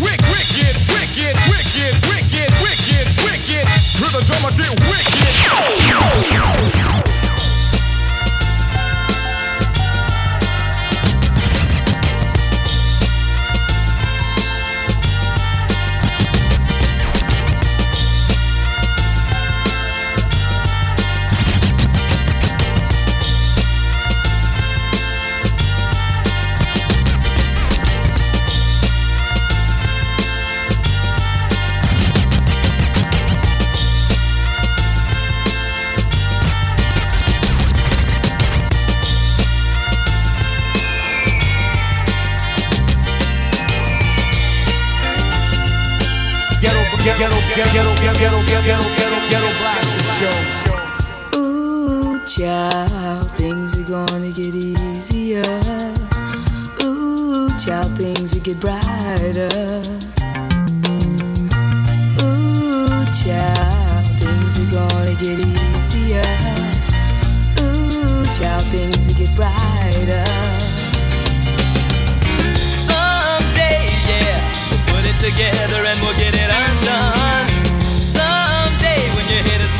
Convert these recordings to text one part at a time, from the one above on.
wick, wick, wicked, wicked, wicked, wicked, wicked, wicked. Rhythm drummer get wicked. ghetto, ghetto, ghetto, ghetto, ghetto, ghetto, ghetto, ghetto blaster show. Ooh, child, things are gonna get easier. Ooh, child, things will get brighter. Ooh, child, things are gonna get easier. Ooh, child, things will get brighter. together and we'll get it undone.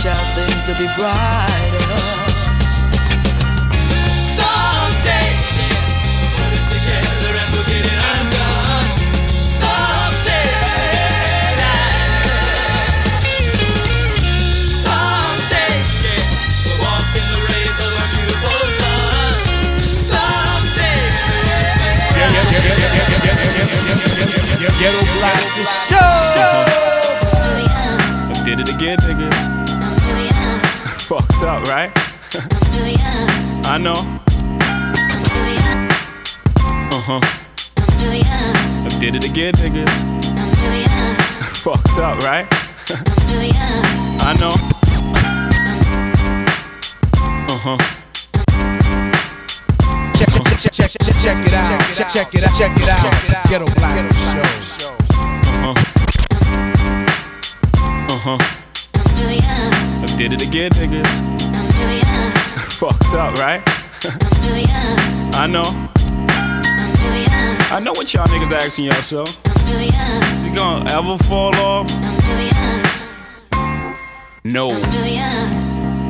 Ooh, child, things will be brighter. Someday, put it together and we'll get it undone. Someday, someday, yeah, we'll walk in the rays of a beautiful sun. Someday. Ghetto blaster show. Did it again, niggas. Fucked up, right? I know. Uh huh. Did it again, niggas. Fucked up, right? I know. Uh huh. Check, check, check, check, check it out. Check, check it out. Check it out. Ghetto blaster show. Uh huh. I did it again, niggas. Fucked up, right? I know. I know what y'all niggas asking yourself. Is it gonna ever fall off? No.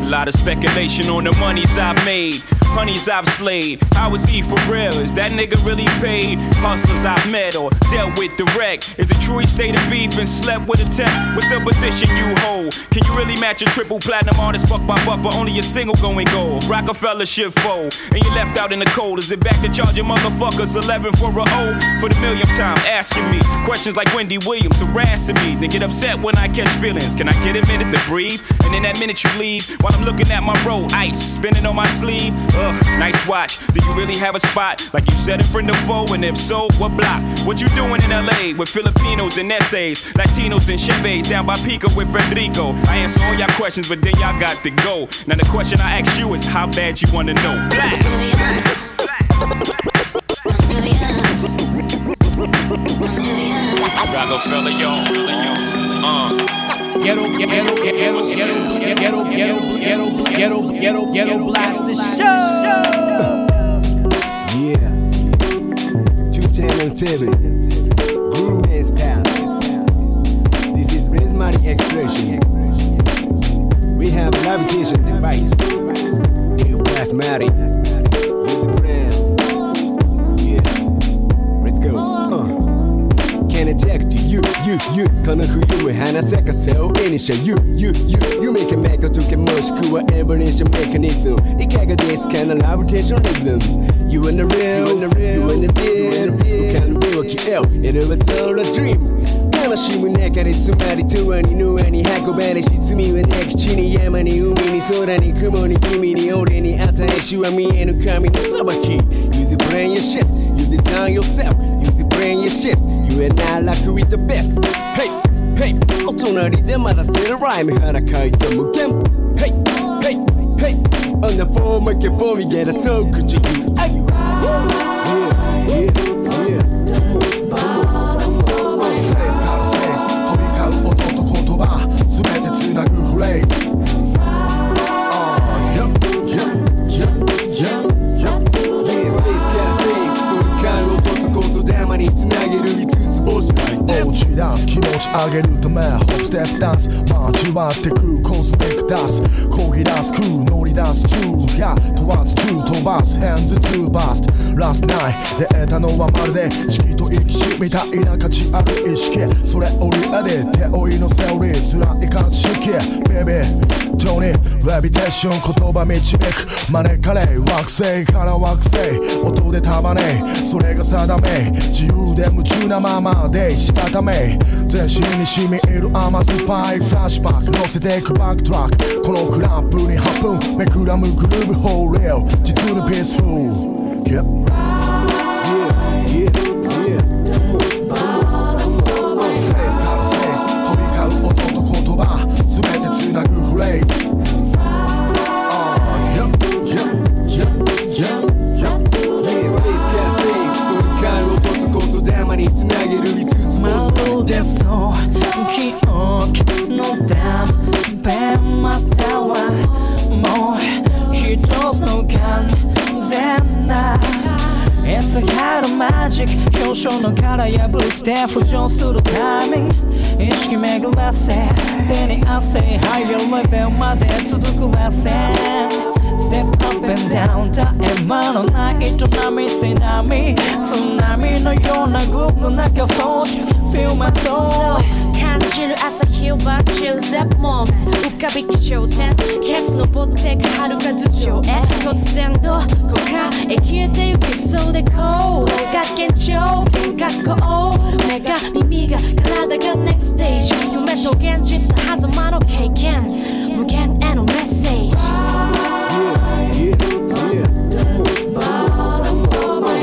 A lot of speculation on the monies I've made. Honeys I've slayed. How is he for real? Is that nigga really paid? Hustlers I've met or dealt with direct. Is it true he stayed in beef and slept with a tech? What's the position you hold? Can you really match a triple platinum artist buck by buck, but only a single going gold? Roc-A-Fella shit fold, and you left out in the cold. Is it back to charging motherfuckers 11 for a a O? For the millionth time, asking me questions like Wendy Williams harassing me. They get upset when I catch feelings. Can I get a minute to breathe? And in that minute you leave, while I'm looking at my roll, ice spinning on my sleeve. Ugh, nice watch. Do you really have a spot? Like you said in front of foe, and if so, what block? What you doing in LA with Filipinos and essays, Latinos and Chevys down by Pico with Federico? I answer all y'all questions, but then y'all got to go. Now the question I ask you is how bad you wanna know. Black. Roc-A-Fella, yo. Uh. Ghetto, ghetto, ghetto, ghetto, ghetto, ghetto, ghetto, ghetto, ghetto, ghetto blaster show. Yeah. Two ten and seven. Guru man's. This is Resmari expression. We have a levitation device. It. Use you, you, you この冬は花咲かそう絵にしよう You, you, you 夢かめかとけもしくはエボリューションメカニズムいかがですかなラブテーションリズム You in the real, you in the real, you in the deal 他の目は消えよ It was all a dream 悲しむ中でつまりとはにぬわに運ばれし罪はなき地に山に海に空に雲に君に俺に与えしは見えぬ神の裁き Use it brain your shit You design yourself Use it brain your shit You and I like with the best Hey, hey お隣でまだせるライム腹かいた無限 Hey, hey, hey On the phone make it for me get a so could you Hey, 上げるためホップステップダンス交わってくコスミックダス。こぎ出す空乗り出す中や問わず中飛ばす。ヘンズツーバストラストナイ。で得たのはまるで地球と生き死みたいな価値ある意識。それをリアで手追いのセオリーすらいかず式ベビートニーレビテーション言葉導く招かれ惑星から惑星音で束ねそれが定め自由で夢中なままでしたため全身に染み入る甘酸っぱいフラッシュバック乗せていくバックトラックこのクランプに8分めくらむグルーブホールレオ実にピースフル Yep. Yeah, 破り捨て浮上するタイミング。意識巡らせ。手に汗 Higher level まで続くらせ Step up and down 絶え間のない営み津波津波のようなグループの中 Float Feel my soul 感じる朝日をバッチル Step moment 浮かび気頂点ケツ登ってか遥か頭上へ突然どこかへ消えてゆきそうでこうが現状幻覚を目が耳が体が Next stage 夢と現実の狭間の経験無限へのメッセー。ジ Yeah, Yeah, yeah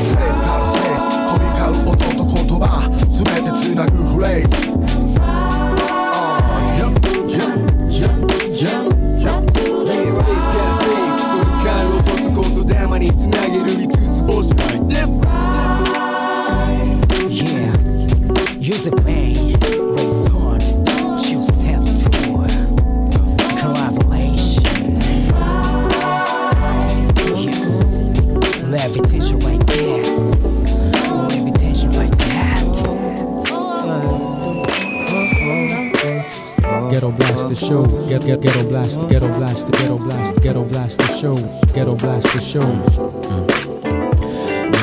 スペー。スからスペー。ス飛び交う音と言葉全て Blaster Show. Get, get, ghetto Blaster, Ghetto Blaster, Ghetto Blaster, Ghetto Blaster Show. Ghetto Blaster Show.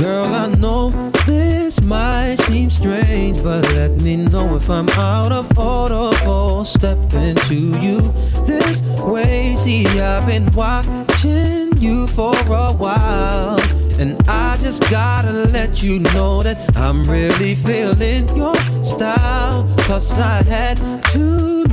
Girl, I know this might seem strange, but let me know if I'm out of order or step into you this way. See, I've been watching you for a while, and I just gotta let you know that I'm really feeling your style. Cause I had to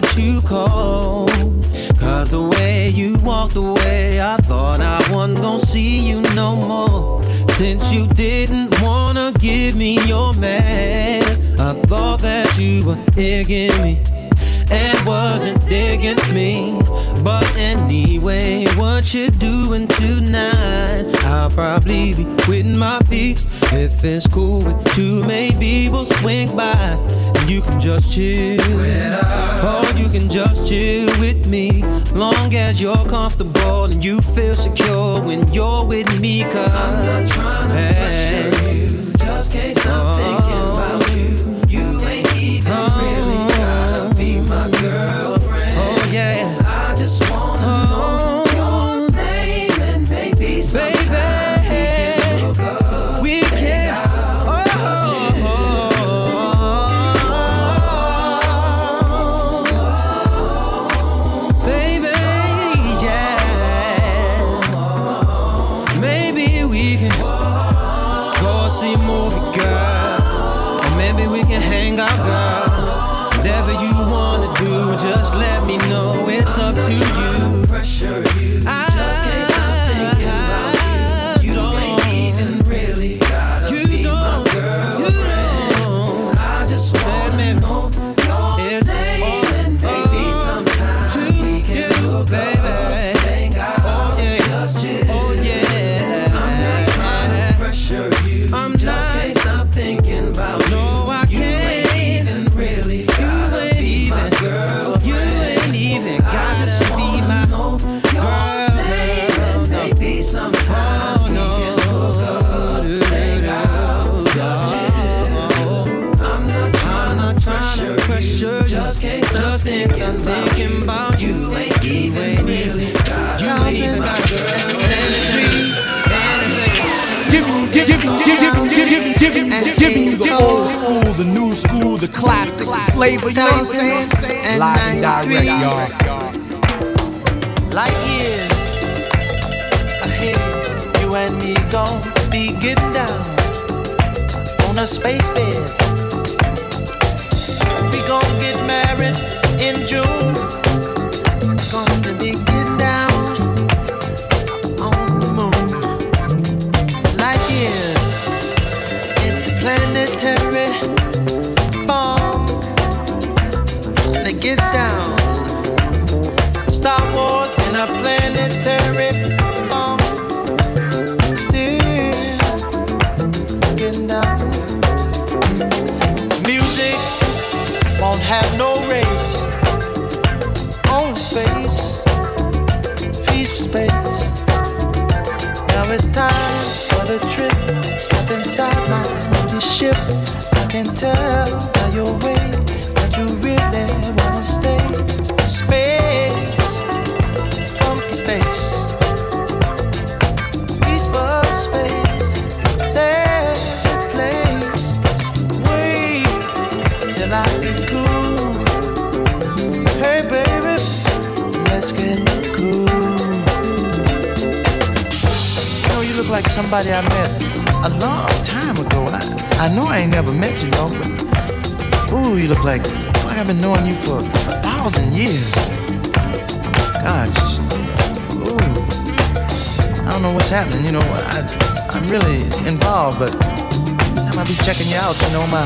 that you called. Cause the way you walked away, I thought I wasn't gonna see you no more. Since you didn't wanna give me your man, I thought that you were digging me and wasn't digging me. But anyway, what you doing tonight? I'll probably be with my peeps. If it's cool with you, maybe we'll swing by and you can just chill. Or you can just chill with me. Long as you're comfortable and you feel secure when you're with me. Cause I'm not trying to hey, pressure you. Just can't stop oh, thinking about. You the new school, the classic flavor. You know what I'm saying? Live and direct, y'all. Light years ahead, you and me gon' be getting down on a space bed. We gon' get married in June. Somebody I met a long time ago. I, I know I ain't never met you, though, but ooh, you look like like I've been knowing you for a thousand years. Gosh, ooh, I don't know what's happening. You know, I I'm really involved, but I might be checking you out. You know, my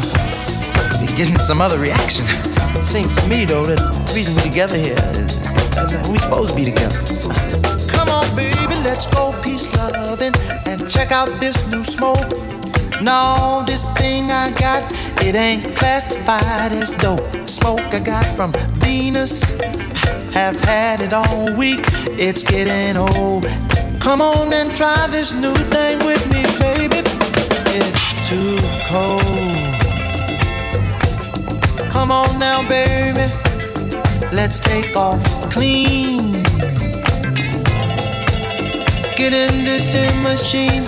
be getting some other reaction. Seems to me though that the reason we're together here is that we supposed to be together. Come on, baby, let's go peace loving and check out this new smoke. No, this thing I got, it ain't classified as dope. Smoke I got from Venus, have had it all week. It's getting old. Come on and try this new thing with me, baby. It's too cold. Come on now, baby. Let's take off clean. Get in this machine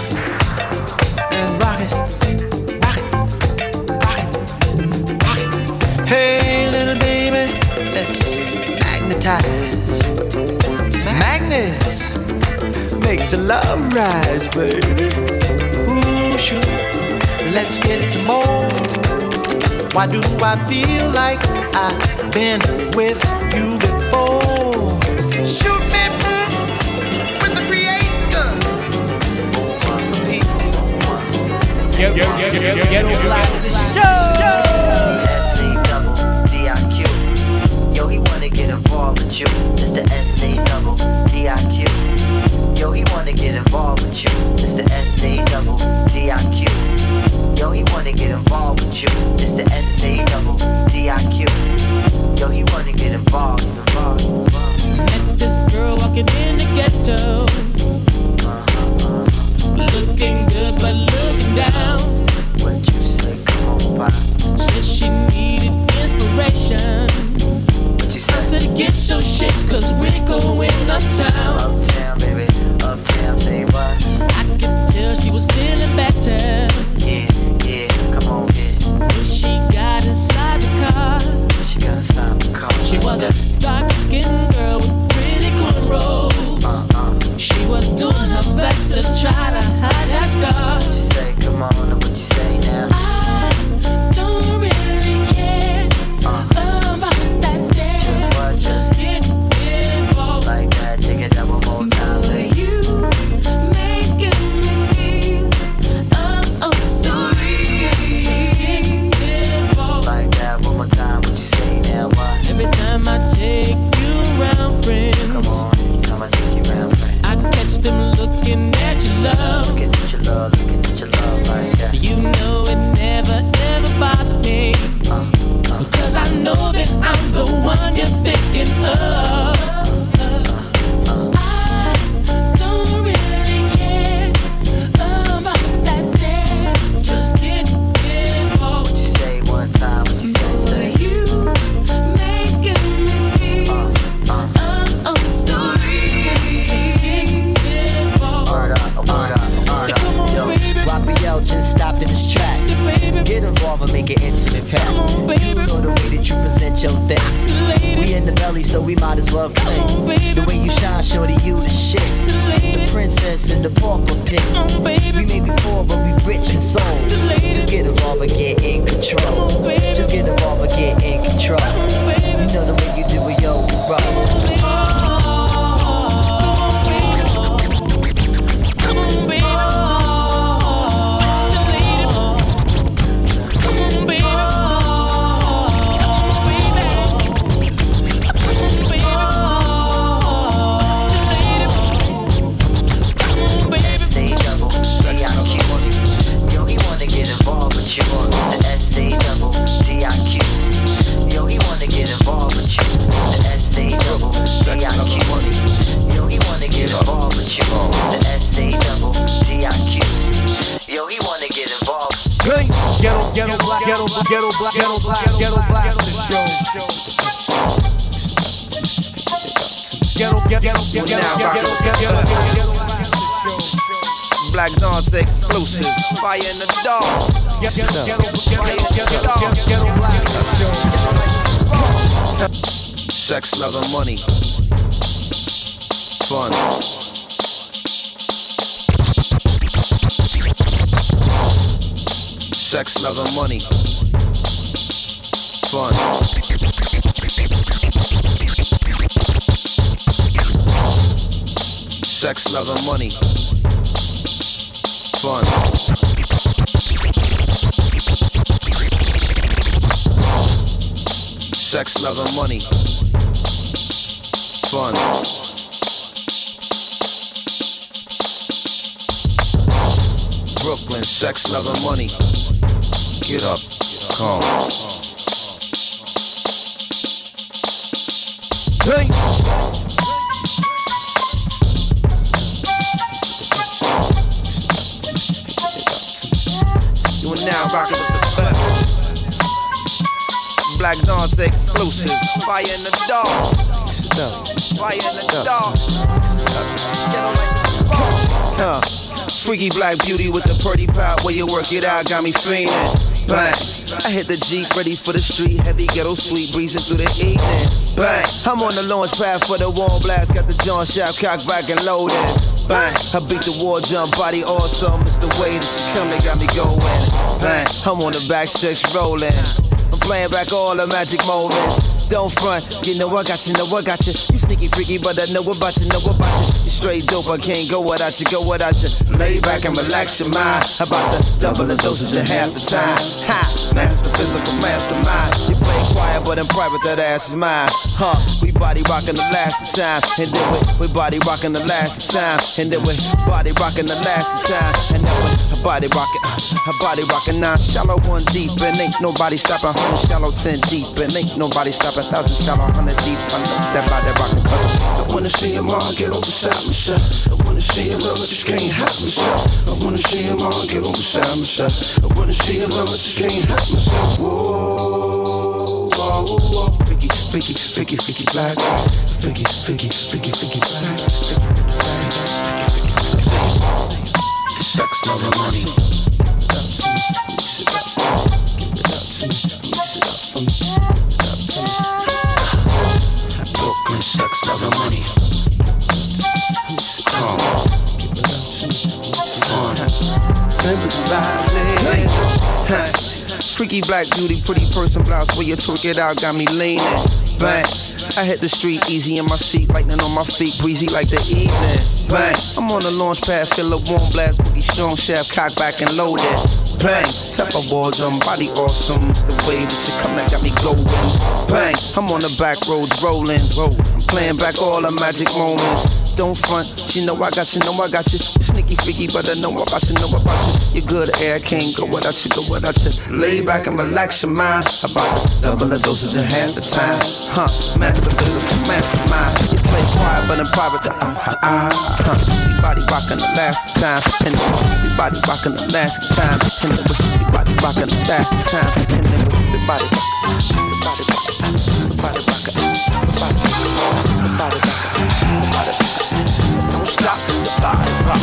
and rock it, rock it, rock it, rock it. Hey, little baby, let's magnetize. Magnets makes a love rise, baby. Ooh, shoot, let's get some more. Why do I feel like I've been with you before? Shoot. Ghetto, ghetto, Yo, he wanna get involved with you. It's the NC double DIQ. Yo, he wanna get involved with you. It's the NC double DIQ. Yo, he wanna get involved with you. It's the NC double DIQ. Yo, he wanna get involved. involved, involved. Met this girl walking in you say she needed inspiration. I said get your shit, cause we're going uptown. Black Dance exclusive. Fire in the dark. Sex, love, and money. Fun. Sex, love, and money. Fun. sex, love, and money fun. Sex, love, and money. Fun. Brooklyn, sex, love, and money. Get up, come. Dance exclusive. Fire in the dark. Fire in the dark. Get on like this. Huh. Freaky black beauty with the pretty pop where you work it out, got me feeling. Bang. I hit the Jeep, ready for the street, heavy ghetto sweet, breezing through the evening. Bang. I'm on the launch pad for the warm blast, got the John Shaft cock back and loaded. Bang. I beat the war jump, body awesome. It's the way that you come that got me going. Bang. I'm on the back stretch rolling. Playing back all the magic moments. Don't front, you know I got you, know I got you. You sneaky freaky, but I know about you, know about you. You straight dope, I can't go without you, go without you. Lay back and relax your mind. About the double the dosage of half the time. Ha, master physical mastermind. You play quiet, but in private that ass is mine. Huh, we body rocking the last time, and then we, we body rocking the last time, and then we body rocking the last time, and then we body rocking, uh, her body rocking nine shallow one deep, and ain't nobody stopping hundred shallow ten deep, and ain't nobody stopping thousand shallow hundred deep. I that body rocking cause uh. I wanna see him all get over beside myself. I wanna see him love, just can't help myself. I wanna see him all get over beside myself. I wanna see him love, just can't help myself. Whoa, whoa, whoa, freaky, freaky, freaky, freaky black, freaky, freaky, freaky, freaky black, freaky, freaky, it up to me. Brooklyn, sex, love, and money. Mix it up, give it up to me, fun. Tempers rising. Huh. Freaky black beauty, pretty person blouse where you twerk it out, got me leaning. Bang. I hit the street easy in my seat, lightning on my feet, breezy like the evening. Bang. I'm on the launch pad, feel a warm blast, strong shaft, cock back and loaded. Bang. Wall jump, body awesome. It's the way that you come that got me going. Bang. I'm on the back roads rolling. I'm playing back all the magic moments. Don't front, you know I got you, know I got you. You sneaky freaky, but I know about you, know about you. You're good air, can't go without you, go without you. Lay back and relax your mind. About double the dosage and half the time. Huh, master physical, mastermind. Play quiet, but in private, uh, uh, uh. We body rockin' the last time, and then we body rockin' the last time, and then we body rockin' the last time, and body rockin', we body, we body. Don't stop the body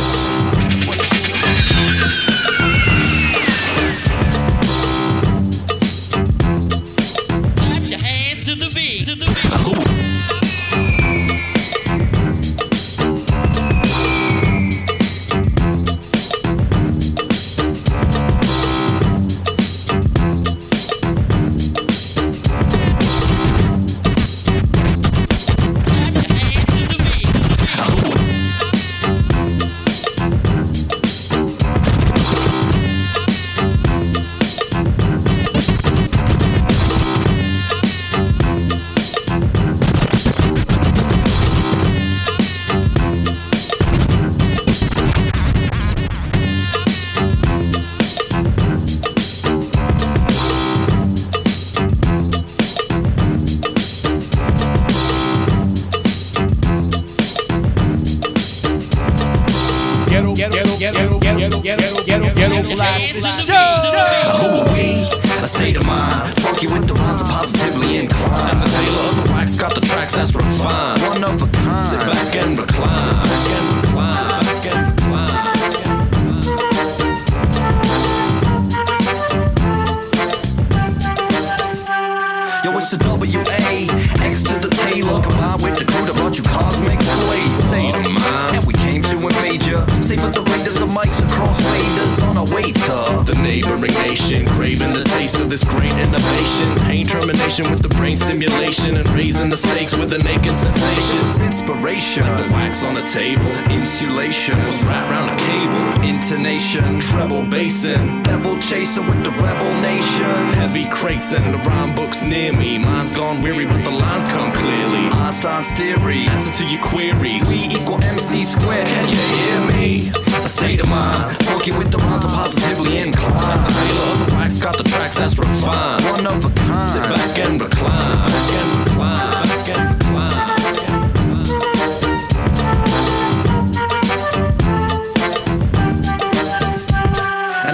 near me. Mine's gone weary, but the lines come clearly. Einstein's theory, answer to your queries. We equal MC squared. Can you hear me? A state of mind, funky with the rhymes are positively inclined. The tailor of the wax got the tracks that's refined. One of a kind. Sit back and recline. Sit back and recline. Back and recline.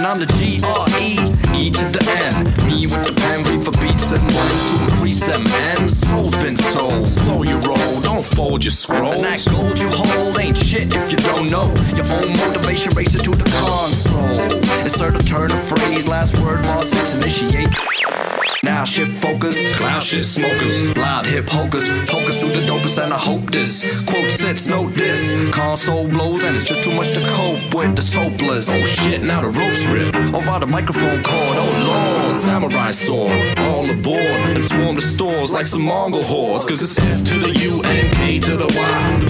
I'm the G-R-E, E to the N. Me with the pen, increase words to increase them, and souls been sold. Slow your roll, don't fold your scroll. And that gold you hold ain't shit if you don't know your own motivation. Race it to the console. Insert a turn of phrase, last word, boss, initiate. Now shit focus. Loud shit smokers. Loud hip hocus. Pocus who the dopest and I hope this. Quote sets, no diss. Console blows and it's just too much to cope with. It's hopeless. Oh shit, now the ropes rip. Oh, Over the microphone cord. Oh lord. Samurai sword. All aboard. And swarm the stores like some Mongol hordes. Cause it's F to the U and K to the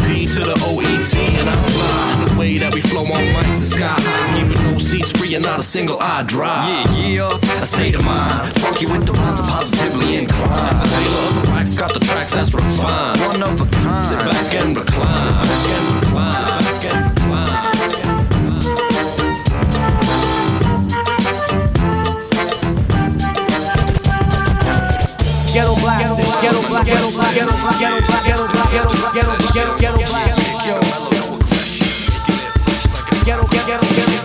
P to the O E T and I fly way that we flow on mics to sky high. Keeping no seats free and not a single eye dry. Yeah, yeah. A state of mind. Funky with the rhymes, positively inclined. The tailor of the racks got the tracks that's refined. One of a kind. Sit back and recline. Sit back and recline. Sit back and recline. Ghetto blasters, ghetto blasters, ghetto blasters, ghetto blasters, ghetto blasters, ghetto blasters. quero, quero.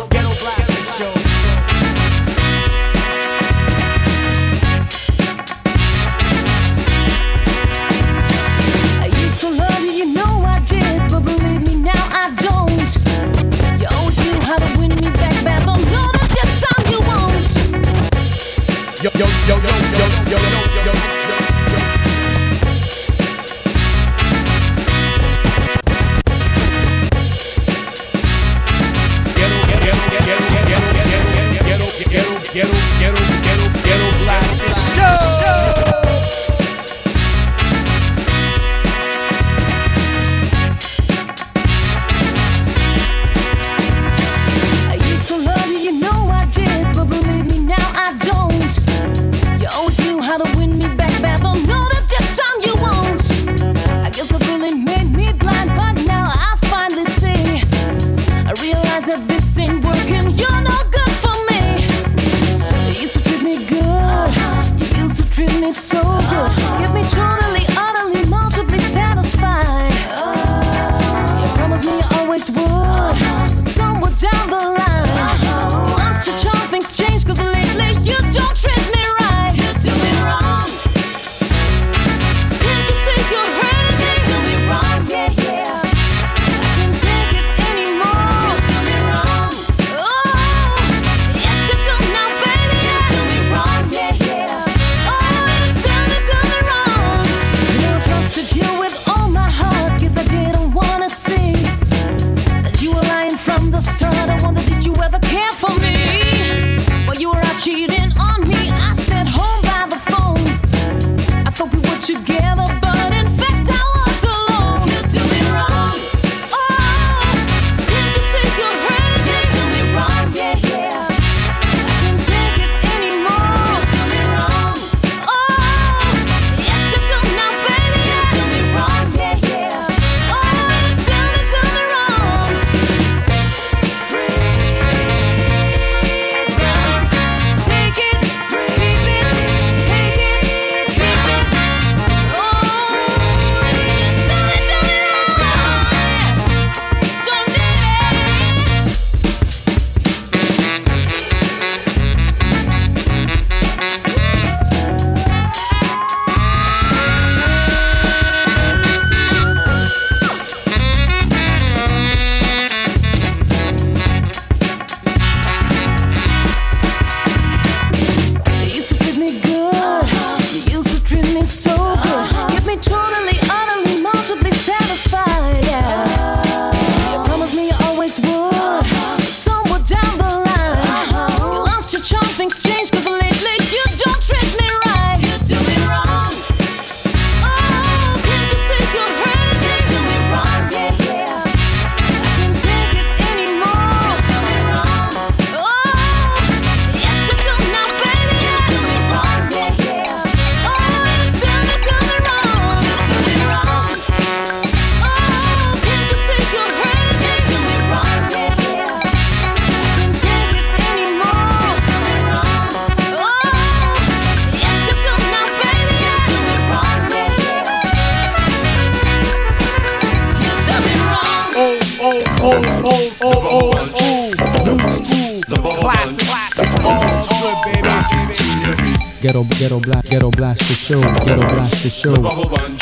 The show. The bubble bunch.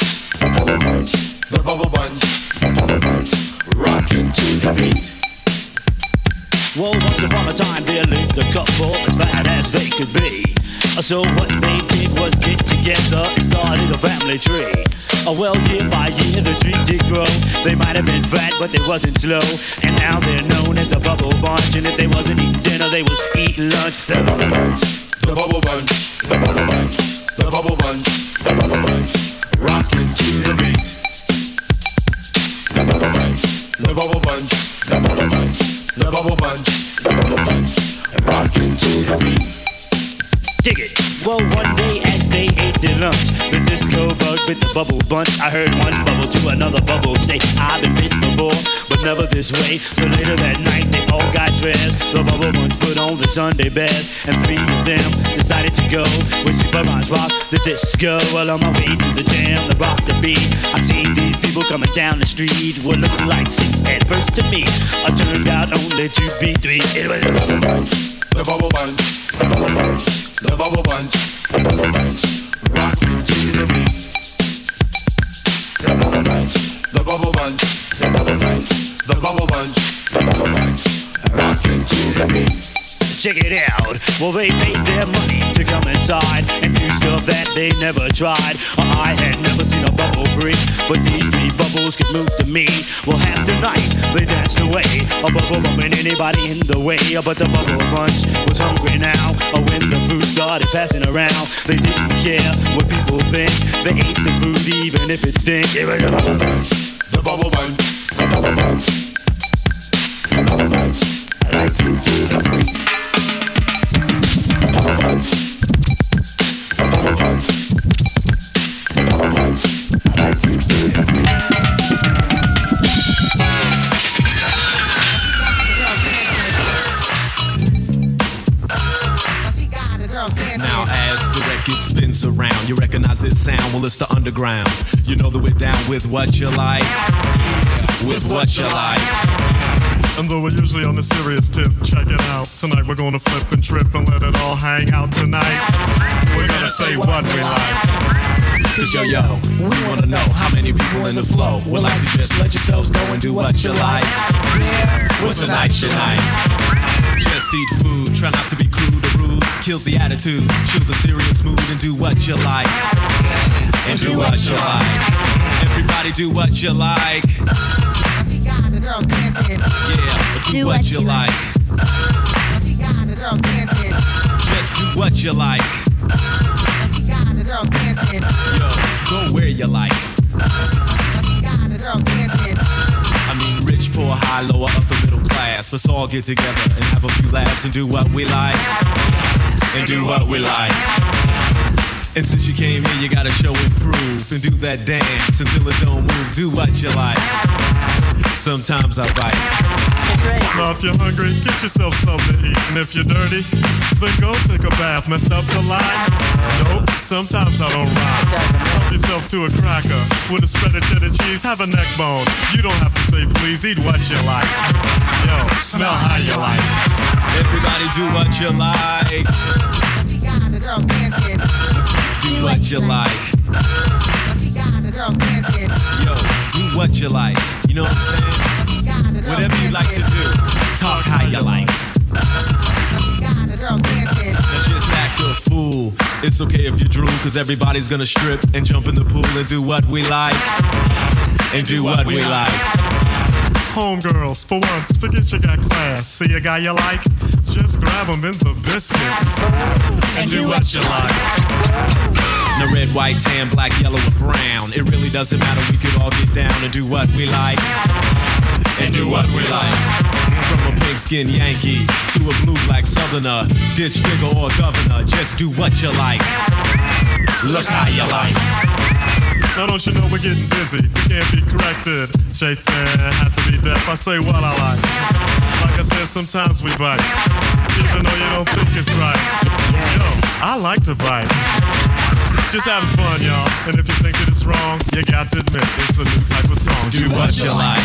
The bubble bunch. Rocking to the beat. Well, once upon a time, there lived a couple as fat as they could be. So what they did was get together and started a family tree. Oh, well, year by year the tree did grow. They might have been fat, but they wasn't slow. And now they're known as the Bubble Bunch. And if they wasn't eating dinner, they was eating lunch. The Bubble Bunch. The bubble bunch. The bubble bunch. The bubble bunch. Rocking to the beat. The bubble bunch. The bubble bunch. The bubble bunch. The bubble. Rocking to the beat. Dig it. Well, one day as they ate their lunch, the disco the bubble bunch. I heard one bubble to another bubble say, I've been bitten before, never this way. So later that night, they all got dressed. The bubble bunch put on the Sunday best, and three of them decided to go with Super Minds Rock the disco. Well, on my way to the jam, the rock the beat, I seen these people coming down the street, were looking like six at first to me. I turned out only to be three. It was the bubble bunch. The bubble bunch. The bubble bunch. The. Rocking to the beat. The bubble bunch. The bubble bunch. The bubble bunch. The bubble bunch. The bubble bunch. Rocking to the beat. check it out. Well, they paid their money to come inside and do stuff that they never tried. I had never seen a bubble freak, but these three bubbles could move to me. Well, half the night they danced away, a bubble bumping anybody in the way. But the bubble bunch was hungry now. When the food started passing around, they didn't care what people think. They ate the food even if it bunch. The bubble. Now, as the record spins around, you recognize this sound. Well, it's the underground. You know that we're down with what you like. With what you like. And though we're usually on a serious tip, check it out. Tonight we're gonna flip and trip and let it all hang out tonight. We're gonna say what we like. Cause yo, yo, we wanna know how many people in the flow would like to just let yourselves go and do what you like. Yeah, what's a night your night? Just eat food, try not to be crude or rude. Kill the attitude, chill the serious mood, and do what you like. And do what you like. Everybody do what you like. I see guys and girls dancing. Yeah, do, what, you like. I See guys and girls dancing. Just do what you like. I See guys and girls dancing. Yo, go where you like. I See guys and girls dancing. I mean, rich, poor, high, lower, upper, middle class. Let's all get together and have a few laughs and do what we like. And do what we like. And since you came here, you gotta show and prove and do that dance until it don't move. Do what you like. Sometimes I bite. Now, if you're hungry, get yourself something to eat. And if you're dirty, then go take a bath. Messed up the line? Nope, sometimes I don't rhyme. Help yourself to a cracker with a spread of cheddar cheese. Have a neck bone. You don't have to say please, eat what you like. Yo, smell how you like. Everybody do what you like. Do what you like. Yo, do what you like. You know what I'm saying? Whatever you like to do, talk how you like. Now just act a fool. It's okay if you drool, cause everybody's gonna strip and jump in the pool and do what we like. And do what we like. Homegirls, for once, forget you got class. See a guy you like? Just grab in the biscuits. And do what you like. Now red, white, tan, black, yellow, or brown. It really doesn't matter, we could all get down and do what we like. And do what we like. From a pink skin Yankee to a blue black southerner, ditch digger or governor, just do what you like. Look how you like. Now don't you know we're getting busy? We can't be corrected. Shay Fair had to be deaf. I say what I like. Like I said, sometimes we bite, even though you don't think it's right. Yo, I like to bite. Just having fun, y'all. And if you think that it's wrong, you got to admit it's a new type of song. Do what you like.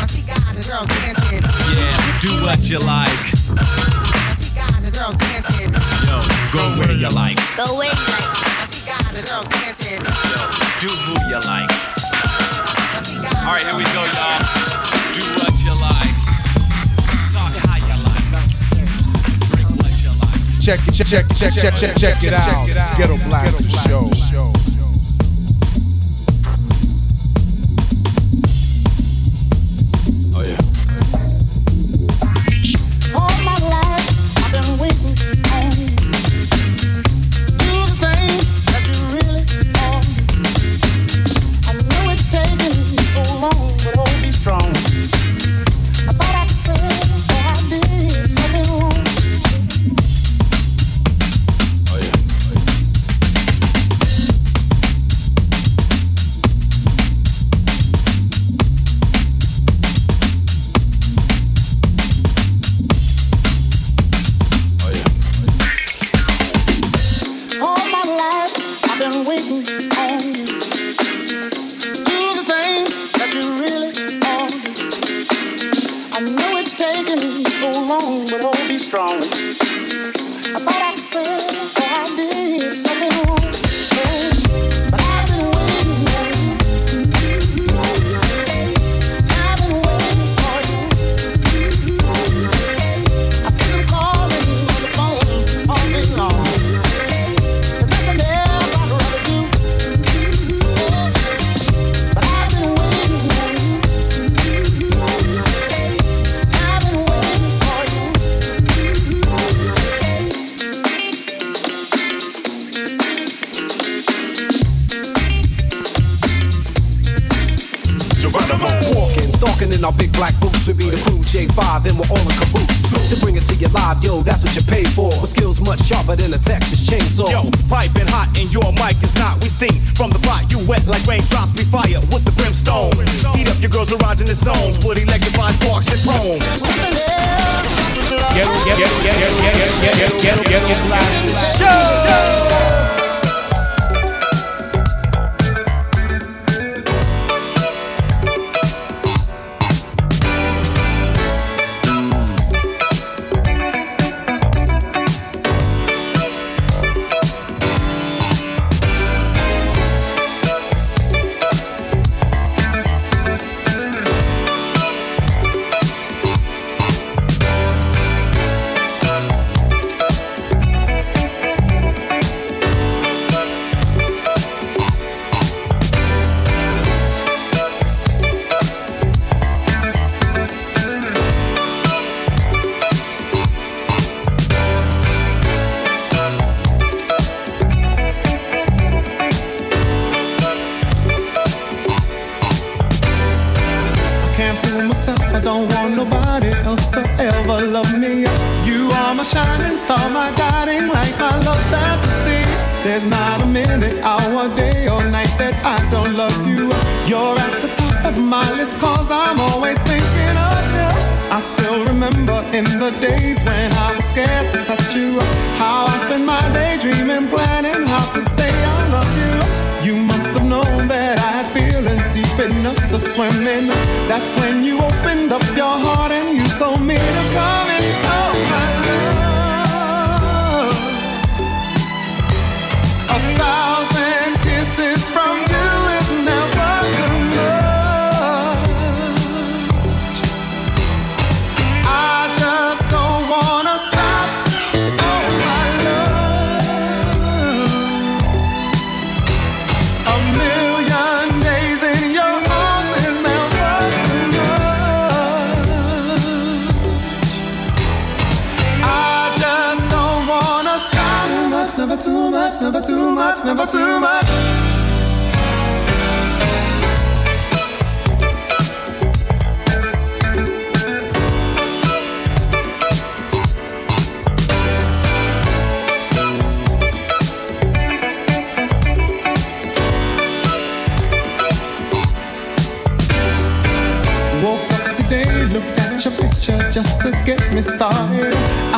I see guys and girls dancing. Yeah, do what you like. I see guys and girls dancing. Yo, Go where you like. Go where you like. I see guys and girls dancing. Do who you like. All right, here we go, y'all. Do what you like. Talk how you like. Check it, check, check, check, check, check, check it out. Ghetto Blaster Show. Days when I was scared to touch you. How I spent my day dreaming, planning how to say I love you. You must have known that I had feelings deep enough to swim in. That's when you opened up your heart and you told me to come in. Much, never too much. Just to get me started.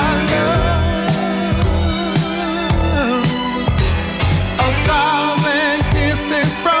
thousand kisses from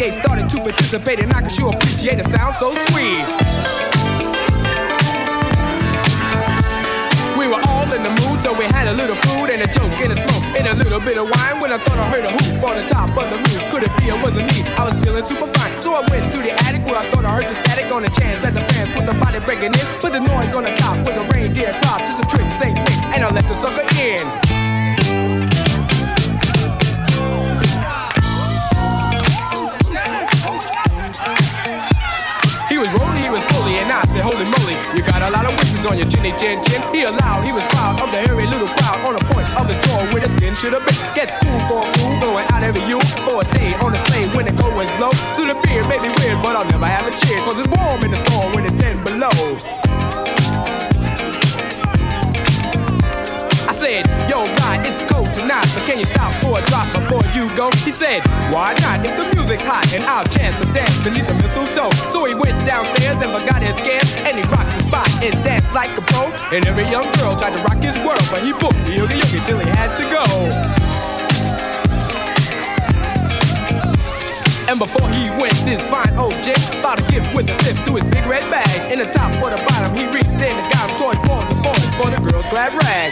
38, started to participate, and I can sure appreciate the sound so sweet. We were all in the mood, so we had a little food and a joke and a smoke and a little bit of wine. When I thought I heard a hoop on the top of the roof, could it be it wasn't me? I was feeling super fine, so I went to the attic where I thought I heard the static on the chance that the fans was somebody breaking in. But the noise on the top was a reindeer prop, just a trick, same thing, and I let the sucker in. I said, Holy moly, you got a lot of wishes on your chinny chin chin. He allowed, he was proud of the hairy little crowd on the point of the door where the skin should have been. Gets cool for a fool, going out every you for a day on the sleigh when the cold winds blow. To the beer may be weird, but I'll never have a cheer, cause it's warm in the storm when it's 10 below. Tonight, but can you stop for a drop before you go? He said, why not? If the music's hot and I'll chance a dance beneath the mistletoe. So he went downstairs and forgot his scams, and he rocked the spot and danced like a pro. And every young girl tried to rock his world, but he booked the oogie oogie till he had to go. And before he went, this fine old Jake bought a gift with a sip through his big red bag. In the top or the bottom, he reached in and got him toys for the boys for the girls' glad rag.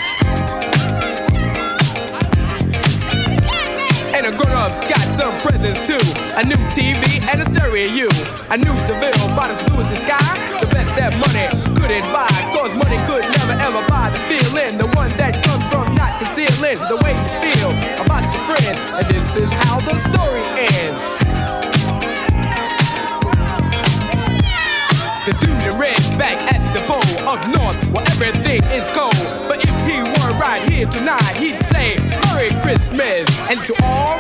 And the grown-ups got some presents too. A new TV and a stereo. A new Seville, about as blue as the sky. The best that money couldn't buy. Cause money could never ever buy the feeling. The one that comes from not concealing the way you feel about your friends. And this is how the story ends. The ignorance back at the bowl of north where everything is cold. But if he were right here tonight, he'd say Merry Christmas and to all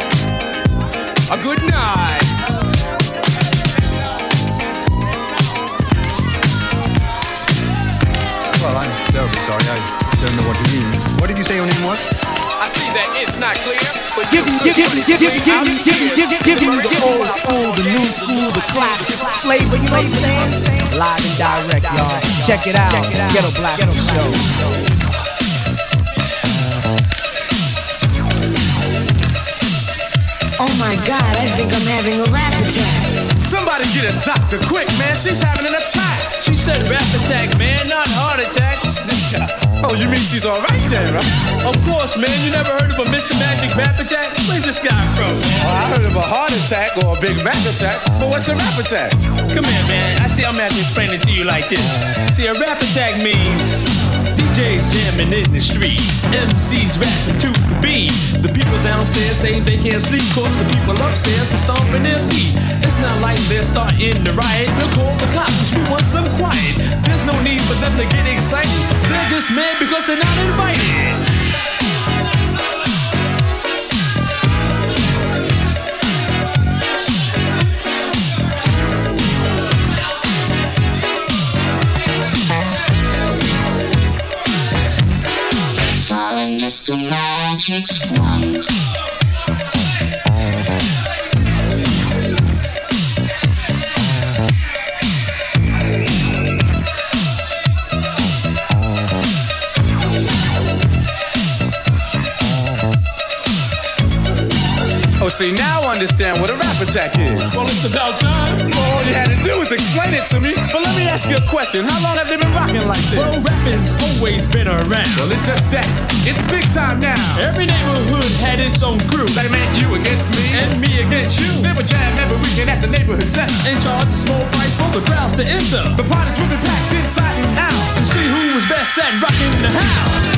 a good night. Well, I'm terribly sorry. I don't know what you mean. What did you say your name was? I see that it's not clear. But give me, give me, give me, give me, give me, give me, give me the old school, the new school, the classic flavor. You know what I'm saying? Live and direct, y'all. Check it out. Ghetto Black Show. Oh my god, I think I'm having a rap attack. Somebody get a doctor quick, man. She's having an attack. She said rap attack, man, not heart attacks. Oh, you mean she's alright then, right? Of course, man. You never heard of a Mr. Magic rap attack? Where's this guy from? Oh, I heard of a heart attack or a Big Mac attack, but what's a rap attack? Come here, man. I see I'm gonna have to explain it to you like this. See, a rap attack means DJs jamming in the street. MCs rapping to the beat. The people downstairs saying they can't sleep, cause the people upstairs are stomping their feet. It's not like they're starting to riot. We'll call the Mad because they're not attack is. Well, it's about time. Well, all you had to do was explain it to me. But let me ask you a question. How long have they been rocking like this? Well, rapping's always been around. Well, it's just that. It's big time now. Every neighborhood had its own crew. They meant you against me. And me against you. They would jam every weekend at the neighborhood center. And charge a small price for the crowds to enter. The parties would be packed inside and out. To see who was best at rocking in the house.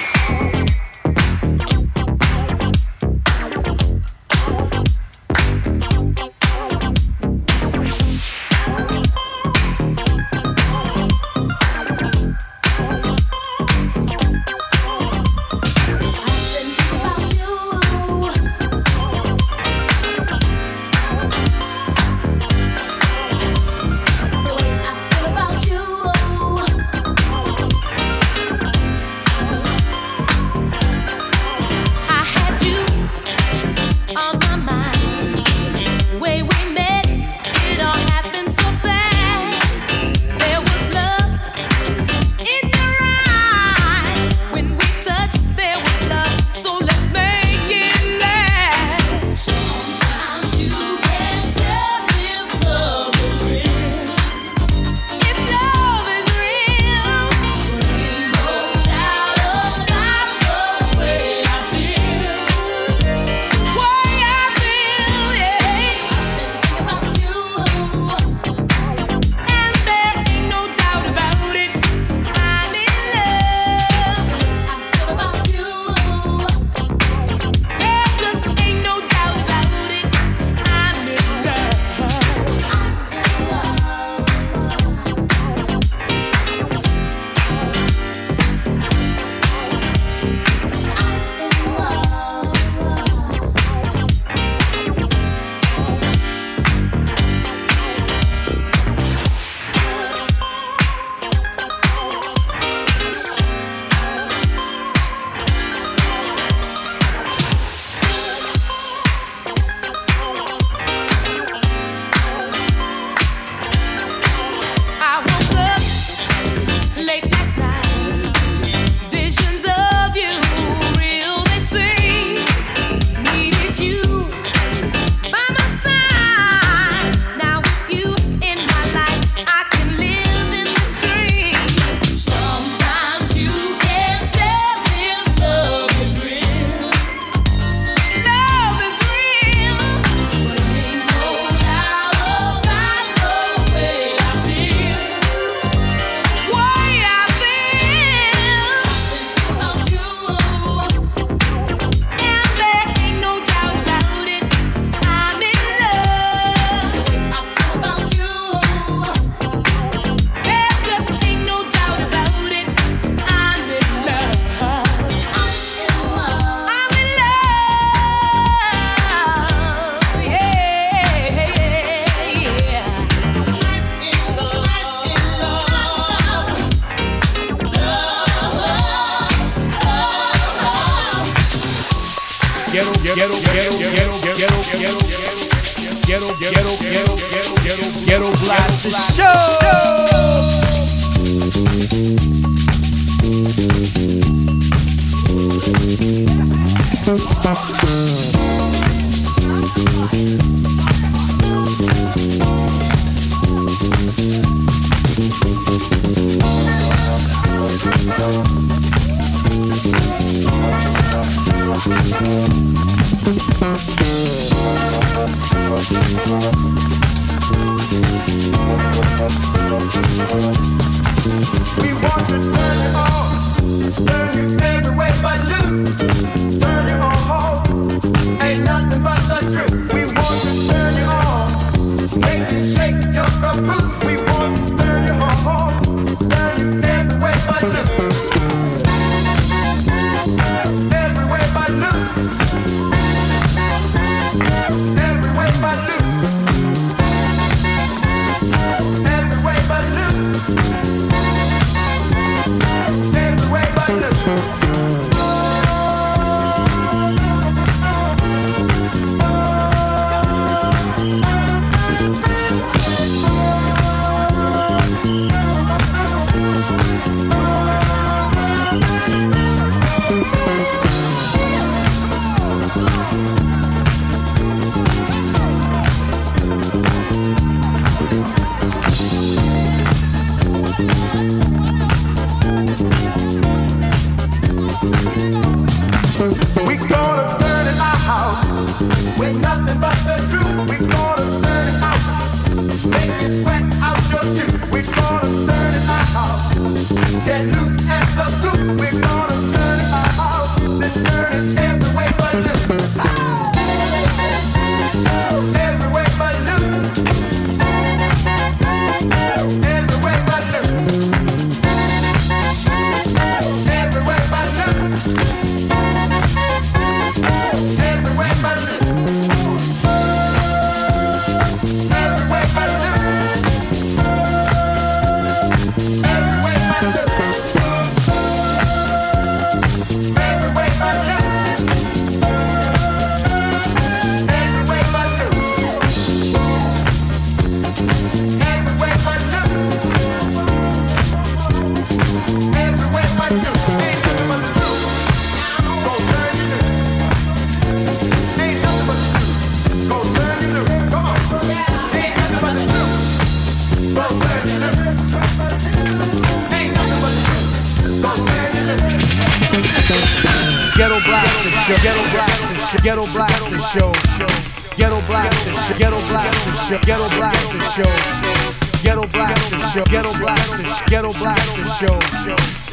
Show. Ghetto Blaster Show. Ghetto Blaster. Ghetto Blaster Show.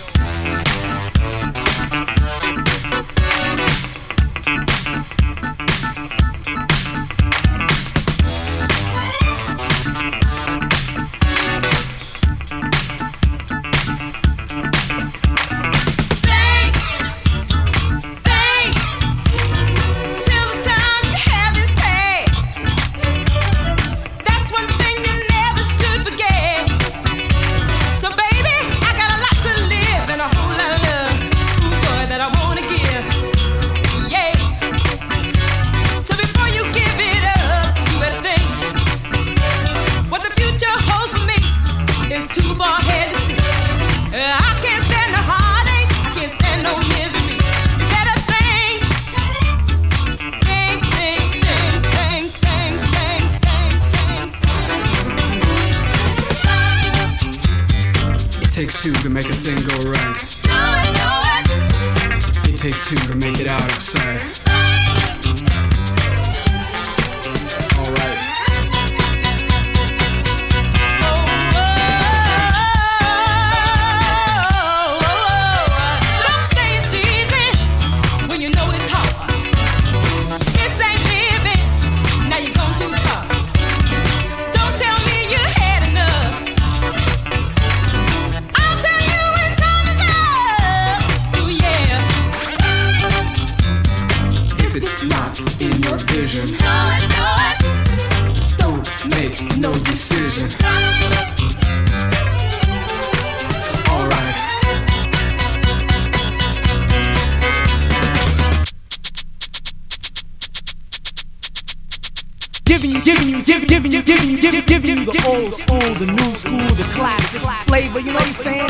Giving you, giving you, giving, giving you, giving you, giving, giving you the old school, the new school, the classic flavor. You know what I'm saying?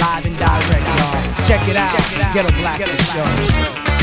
Live and direct, y'all. Check it out. Ghetto Black Show.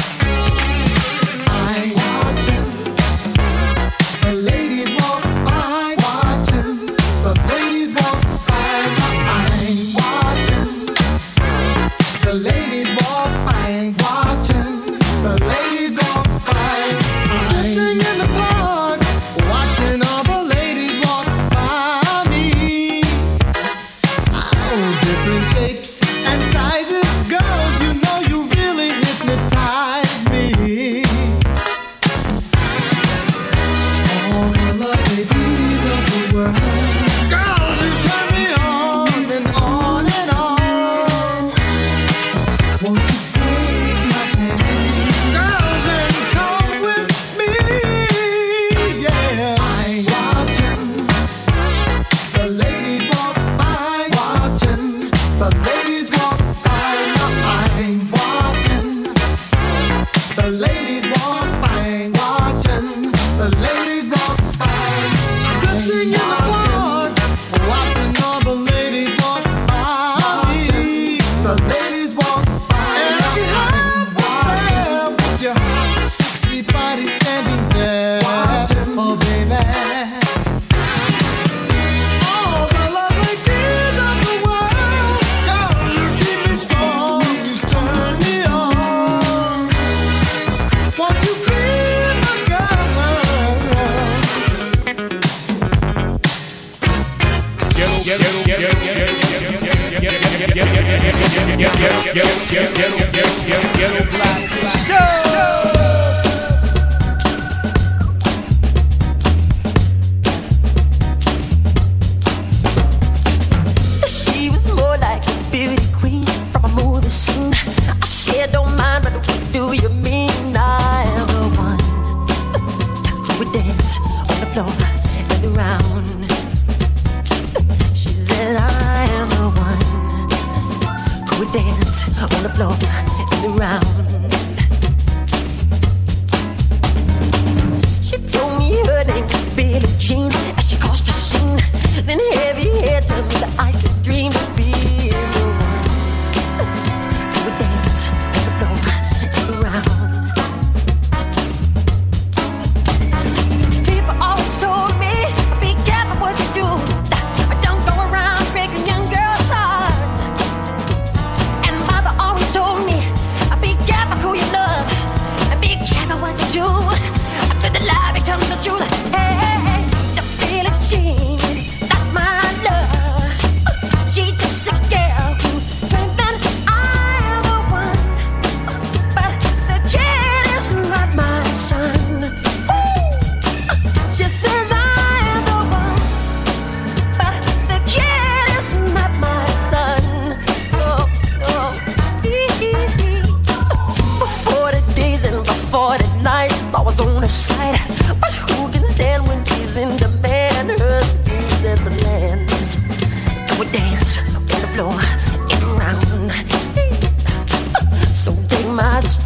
Show.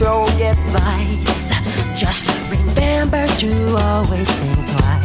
My strong advice. Just remember to always think twice.